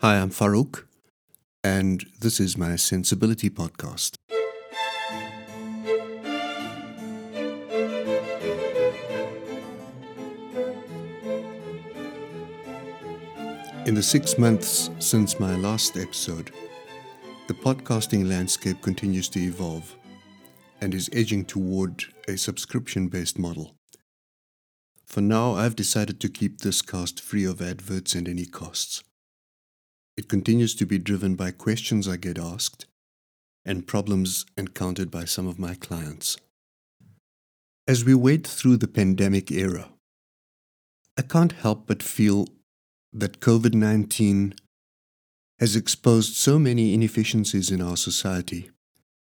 Hi, I'm Faruk, and this is my Sensibility Podcast. In the six months since my last episode, the podcasting landscape continues to evolve and is edging toward a subscription based model. For now, I've decided to keep this cast free of adverts and any costs. It continues to be driven by questions I get asked and problems encountered by some of my clients. As we wade through the pandemic era, I can't help but feel that COVID 19 has exposed so many inefficiencies in our society,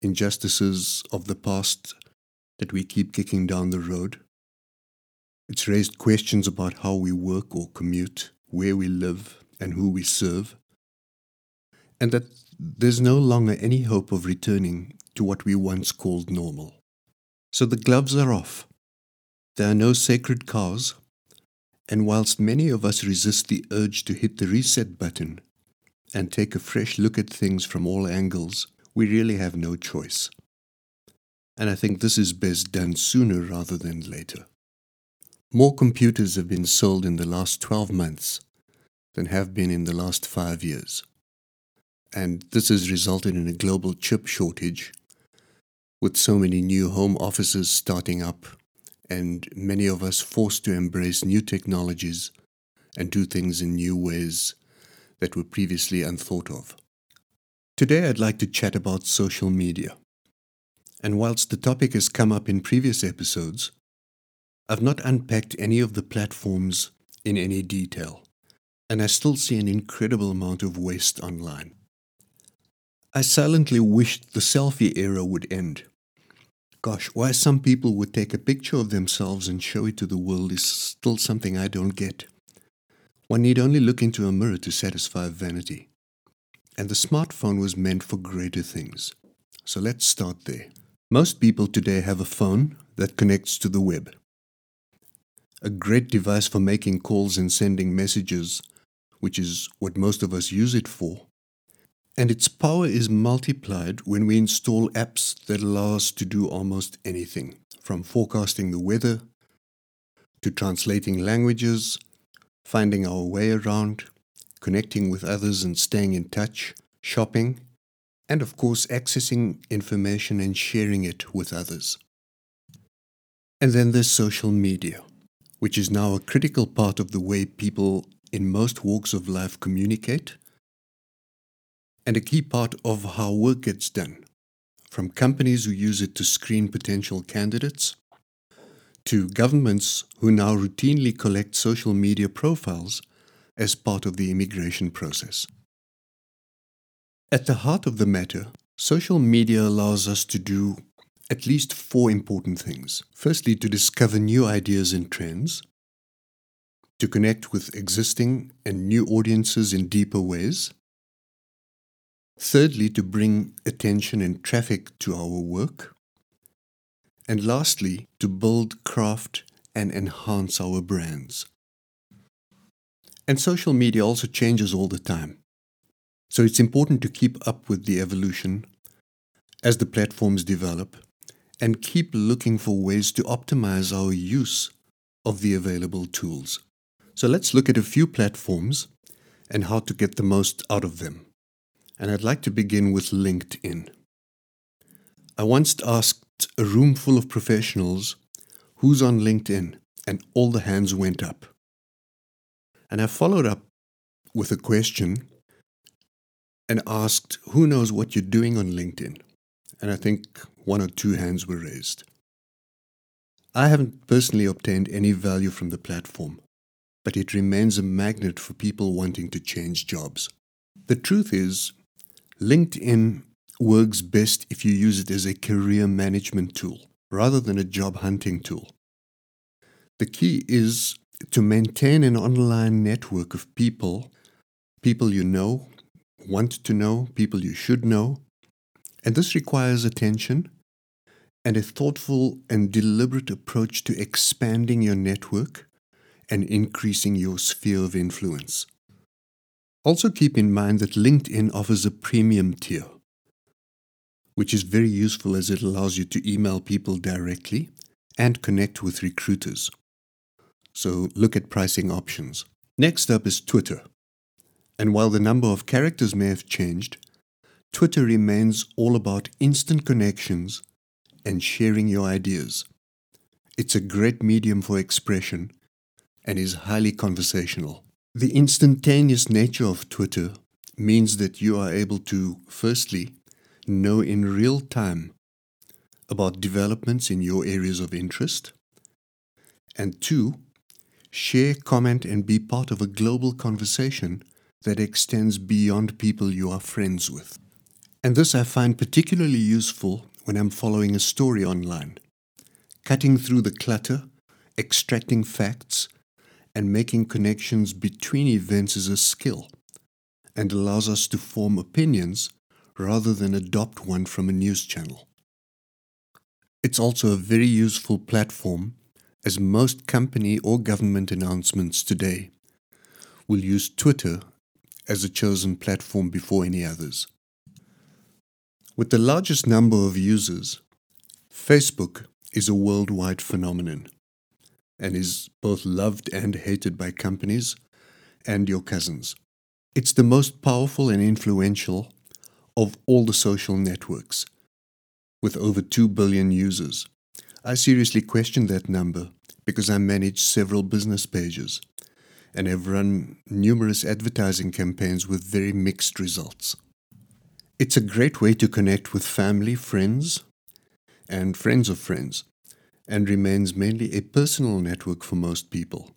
injustices of the past that we keep kicking down the road. It's raised questions about how we work or commute, where we live, and who we serve and that there's no longer any hope of returning to what we once called normal. So the gloves are off. There are no sacred cows, and whilst many of us resist the urge to hit the reset button and take a fresh look at things from all angles, we really have no choice. And I think this is best done sooner rather than later. More computers have been sold in the last 12 months than have been in the last five years and this has resulted in a global chip shortage with so many new home offices starting up and many of us forced to embrace new technologies and do things in new ways that were previously unthought of. Today I'd like to chat about social media. And whilst the topic has come up in previous episodes, I've not unpacked any of the platforms in any detail, and I still see an incredible amount of waste online. I silently wished the selfie era would end. Gosh, why some people would take a picture of themselves and show it to the world is still something I don't get. One need only look into a mirror to satisfy vanity. And the smartphone was meant for greater things. So let's start there. Most people today have a phone that connects to the web. A great device for making calls and sending messages, which is what most of us use it for, and its power is multiplied when we install apps that allow us to do almost anything, from forecasting the weather to translating languages, finding our way around, connecting with others and staying in touch, shopping, and of course, accessing information and sharing it with others. And then there's social media, which is now a critical part of the way people in most walks of life communicate and a key part of how work gets done, from companies who use it to screen potential candidates, to governments who now routinely collect social media profiles as part of the immigration process. At the heart of the matter, social media allows us to do at least four important things. Firstly, to discover new ideas and trends, to connect with existing and new audiences in deeper ways, Thirdly, to bring attention and traffic to our work. And lastly, to build, craft, and enhance our brands. And social media also changes all the time. So it's important to keep up with the evolution as the platforms develop and keep looking for ways to optimize our use of the available tools. So let's look at a few platforms and how to get the most out of them and I'd like to begin with LinkedIn. I once asked a room full of professionals who's on LinkedIn, and all the hands went up. And I followed up with a question and asked, Who knows what you're doing on LinkedIn? And I think one or two hands were raised. I haven't personally obtained any value from the platform, but it remains a magnet for people wanting to change jobs. The truth is, LinkedIn works best if you use it as a career management tool rather than a job hunting tool. The key is to maintain an online network of people, people you know, want to know, people you should know, and this requires attention and a thoughtful and deliberate approach to expanding your network and increasing your sphere of influence. Also keep in mind that LinkedIn offers a premium tier, which is very useful as it allows you to email people directly and connect with recruiters. So look at pricing options. Next up is Twitter. And while the number of characters may have changed, Twitter remains all about instant connections and sharing your ideas. It's a great medium for expression and is highly conversational. The instantaneous nature of Twitter means that you are able to, firstly, know in real time about developments in your areas of interest, and two, share, comment, and be part of a global conversation that extends beyond people you are friends with. And this I find particularly useful when I'm following a story online. Cutting through the clutter, extracting facts, and making connections between events is a skill and allows us to form opinions rather than adopt one from a news channel. It's also a very useful platform as most company or government announcements today will use Twitter as a chosen platform before any others. With the largest number of users, Facebook is a worldwide phenomenon and is both loved and hated by companies and your cousins. It's the most powerful and influential of all the social networks, with over 2 billion users. I seriously question that number because I manage several business pages and have run numerous advertising campaigns with very mixed results. It's a great way to connect with family, friends, and friends of friends, and remains mainly a personal network for most people.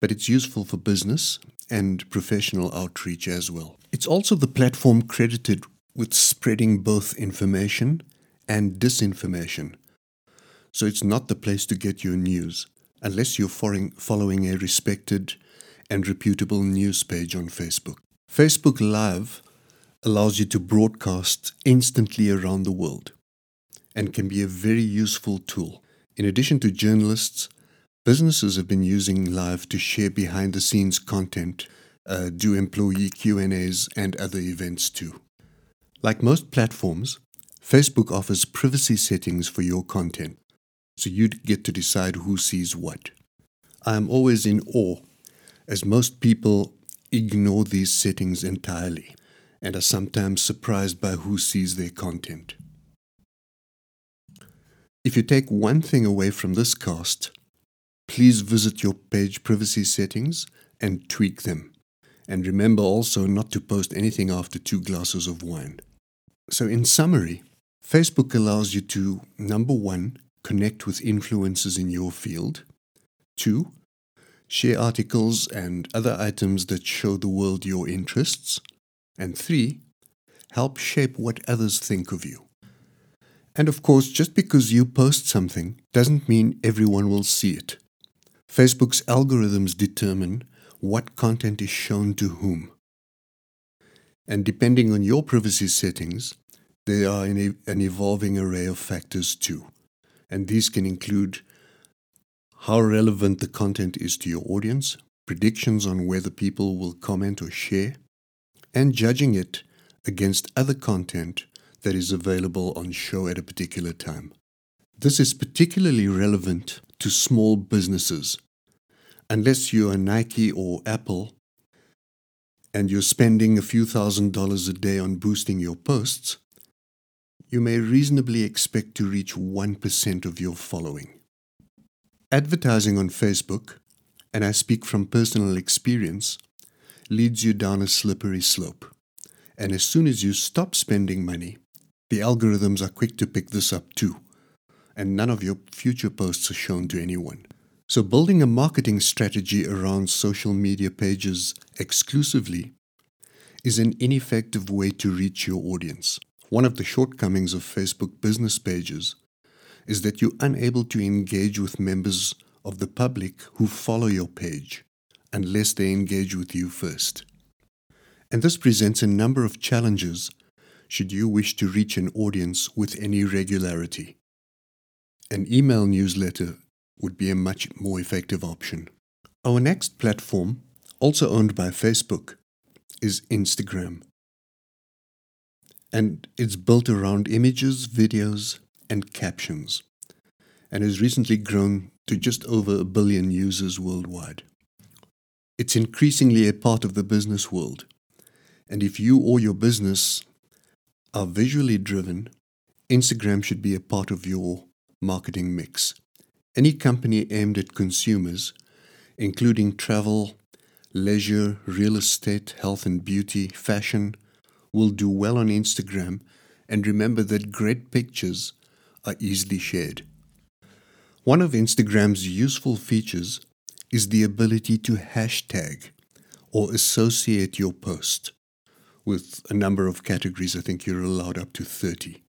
But it's useful for business and professional outreach as well. It's also the platform credited with spreading both information and disinformation. So it's not the place to get your news unless you're following a respected and reputable news page on Facebook. Facebook Live allows you to broadcast instantly around the world and can be a very useful tool. In addition to journalists, businesses have been using live to share behind the scenes content, uh, do employee Q&As and other events too. Like most platforms, Facebook offers privacy settings for your content, so you get to decide who sees what. I am always in awe as most people ignore these settings entirely and are sometimes surprised by who sees their content. If you take one thing away from this cast, please visit your page privacy settings and tweak them. And remember also not to post anything after two glasses of wine. So, in summary, Facebook allows you to number one, connect with influencers in your field, two, share articles and other items that show the world your interests, and three, help shape what others think of you. And of course, just because you post something doesn't mean everyone will see it. Facebook's algorithms determine what content is shown to whom. And depending on your privacy settings, there are an, evolving array of factors too. And these can include how relevant the content is to your audience, predictions on whether people will comment or share, and judging it against other content that is available on show at a particular time. This is particularly relevant to small businesses. Unless you are Nike or Apple and you're spending a few thousand dollars a day on boosting your posts, you may reasonably expect to reach 1% of your following. Advertising on Facebook, and I speak from personal experience, leads you down a slippery slope. And as soon as you stop spending money, the algorithms are quick to pick this up too, and none of your future posts are shown to anyone. So, building a marketing strategy around social media pages exclusively is an ineffective way to reach your audience. One of the shortcomings of Facebook business pages is that you're unable to engage with members of the public who follow your page unless they engage with you first. And this presents a number of challenges should you wish to reach an audience with any regularity. An email newsletter would be a much more effective option. Our next platform, also owned by Facebook, is Instagram. And it's built around images, videos, and captions, and has recently grown to just over a billion users worldwide. It's increasingly a part of the business world. And if you or your business are visually driven, Instagram should be a part of your marketing mix. Any company aimed at consumers, including travel, leisure, real estate, health and beauty, fashion, will do well on Instagram. And remember that great pictures are easily shared. One of Instagram's useful features is the ability to hashtag or associate your post with a number of categories. I think you're allowed up to 30.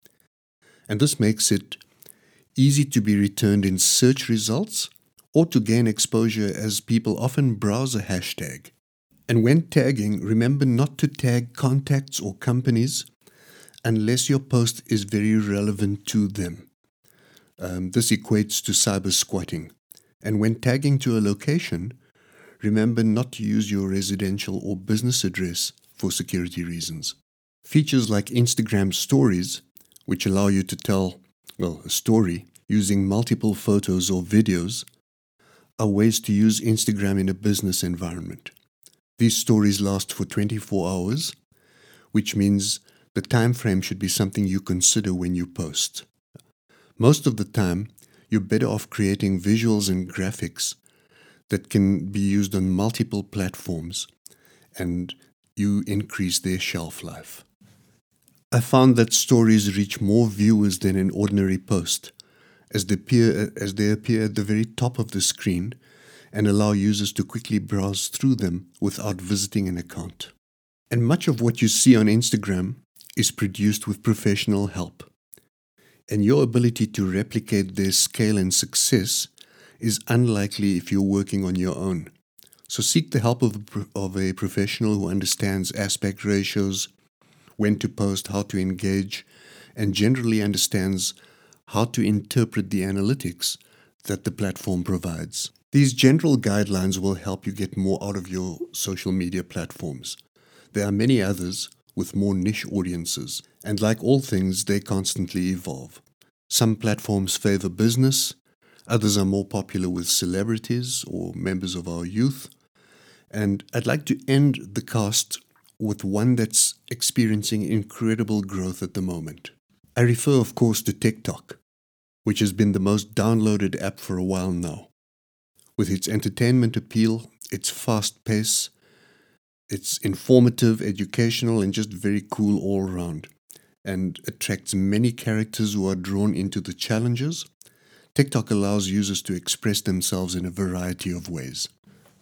And this makes it easy to be returned in search results or to gain exposure as people often browse a hashtag. And when tagging, remember not to tag contacts or companies unless your post is very relevant to them. Um, this equates to cyber squatting. And when tagging to a location, remember not to use your residential or business address for security reasons. Features like Instagram stories, which allow you to tell, well, a story using multiple photos or videos, are ways to use Instagram in a business environment. These stories last for 24 hours, which means the time frame should be something you consider when you post. Most of the time, you're better off creating visuals and graphics that can be used on multiple platforms and you increase their shelf life. I found that stories reach more viewers than an ordinary post, as they, appear, as they appear at the very top of the screen and allow users to quickly browse through them without visiting an account. And much of what you see on Instagram is produced with professional help. And your ability to replicate their scale and success is unlikely if you're working on your own. So seek the help of, of a professional who understands aspect ratios, when to post, how to engage, and generally understands how to interpret the analytics that the platform provides. These general guidelines will help you get more out of your social media platforms. There are many others with more niche audiences, and like all things, they constantly evolve. Some platforms favor business, others are more popular with celebrities or members of our youth. And I'd like to end the cast with one that's experiencing incredible growth at the moment. I refer, of course, to TikTok, which has been the most downloaded app for a while now with its entertainment appeal, its fast pace, its informative, educational, and just very cool all around, and attracts many characters who are drawn into the challenges. TikTok allows users to express themselves in a variety of ways.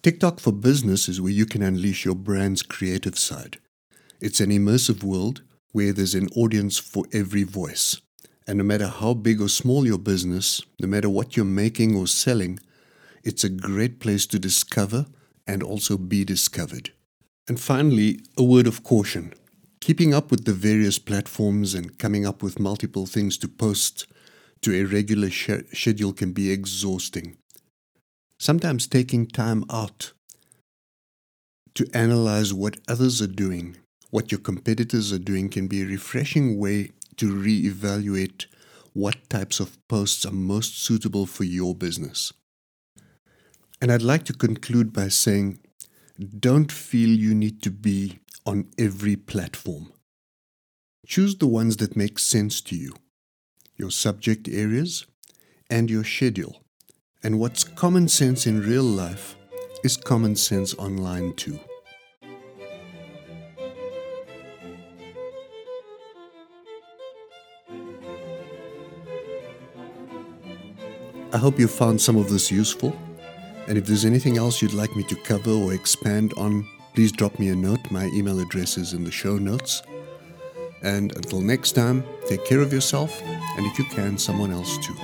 TikTok for Business is where you can unleash your brand's creative side. It's an immersive world where there's an audience for every voice. And no matter how big or small your business, no matter what you're making or selling, it's a great place to discover and also be discovered. And finally, a word of caution. Keeping up with the various platforms and coming up with multiple things to post to a regular sh- schedule can be exhausting. Sometimes taking time out to analyze what others are doing, what your competitors are doing, can be a refreshing way to re-evaluate what types of posts are most suitable for your business. And I'd like to conclude by saying don't feel you need to be on every platform. Choose the ones that make sense to you, your subject areas, and your schedule. And what's common sense in real life is common sense online too. I hope you found some of this useful. And if there's anything else you'd like me to cover or expand on, please drop me a note. My email address is in the show notes. And until next time, take care of yourself, and if you can, someone else too.